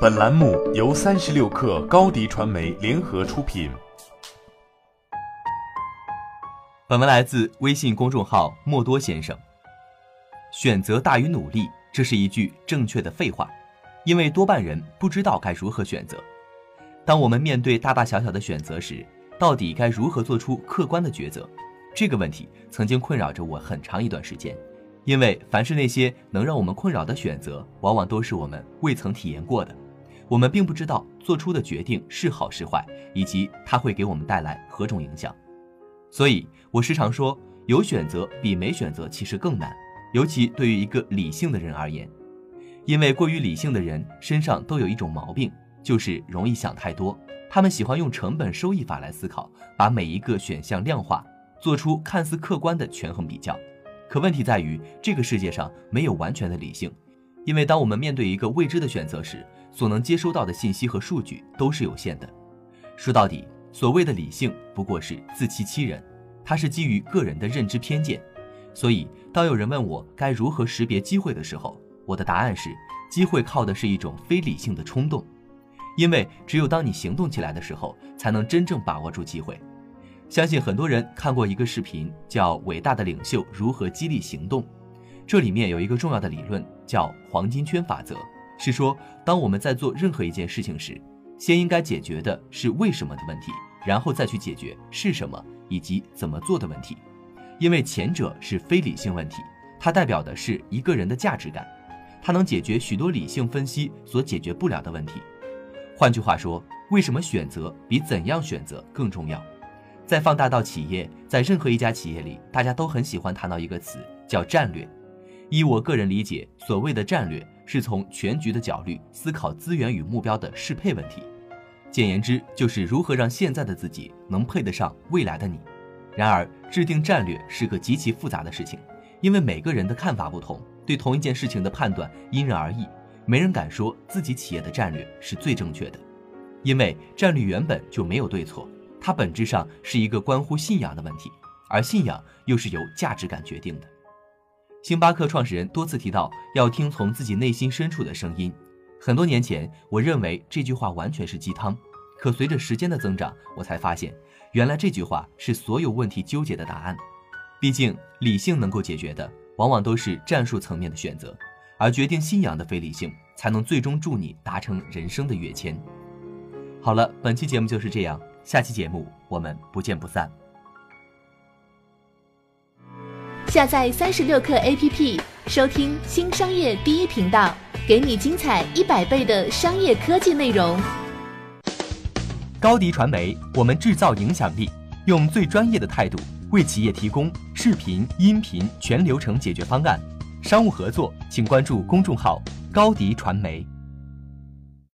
本栏目由三十六氪高低传媒联合出品。本文来自微信公众号莫多先生。选择大于努力，这是一句正确的废话，因为多半人不知道该如何选择。当我们面对大大小小的选择时，到底该如何做出客观的抉择？这个问题曾经困扰着我很长一段时间。因为凡是那些能让我们困扰的选择，往往都是我们未曾体验过的。我们并不知道做出的决定是好是坏，以及它会给我们带来何种影响。所以，我时常说，有选择比没选择其实更难，尤其对于一个理性的人而言。因为过于理性的人身上都有一种毛病，就是容易想太多。他们喜欢用成本收益法来思考，把每一个选项量化，做出看似客观的权衡比较。可问题在于，这个世界上没有完全的理性，因为当我们面对一个未知的选择时，所能接收到的信息和数据都是有限的。说到底，所谓的理性不过是自欺欺人，它是基于个人的认知偏见。所以，当有人问我该如何识别机会的时候，我的答案是：机会靠的是一种非理性的冲动，因为只有当你行动起来的时候，才能真正把握住机会。相信很多人看过一个视频，叫《伟大的领袖如何激励行动》。这里面有一个重要的理论，叫黄金圈法则，是说当我们在做任何一件事情时，先应该解决的是为什么的问题，然后再去解决是什么以及怎么做的问题。因为前者是非理性问题，它代表的是一个人的价值感，它能解决许多理性分析所解决不了的问题。换句话说，为什么选择比怎样选择更重要？再放大到企业，在任何一家企业里，大家都很喜欢谈到一个词，叫战略。依我个人理解，所谓的战略是从全局的角度思考资源与目标的适配问题。简言之，就是如何让现在的自己能配得上未来的你。然而，制定战略是个极其复杂的事情，因为每个人的看法不同，对同一件事情的判断因人而异，没人敢说自己企业的战略是最正确的，因为战略原本就没有对错。它本质上是一个关乎信仰的问题，而信仰又是由价值感决定的。星巴克创始人多次提到要听从自己内心深处的声音。很多年前，我认为这句话完全是鸡汤，可随着时间的增长，我才发现，原来这句话是所有问题纠结的答案。毕竟，理性能够解决的，往往都是战术层面的选择，而决定信仰的非理性，才能最终助你达成人生的跃迁。好了，本期节目就是这样。下期节目我们不见不散。下载三十六课 APP，收听新商业第一频道，给你精彩一百倍的商业科技内容。高迪传媒，我们制造影响力，用最专业的态度为企业提供视频、音频全流程解决方案。商务合作，请关注公众号高迪传媒。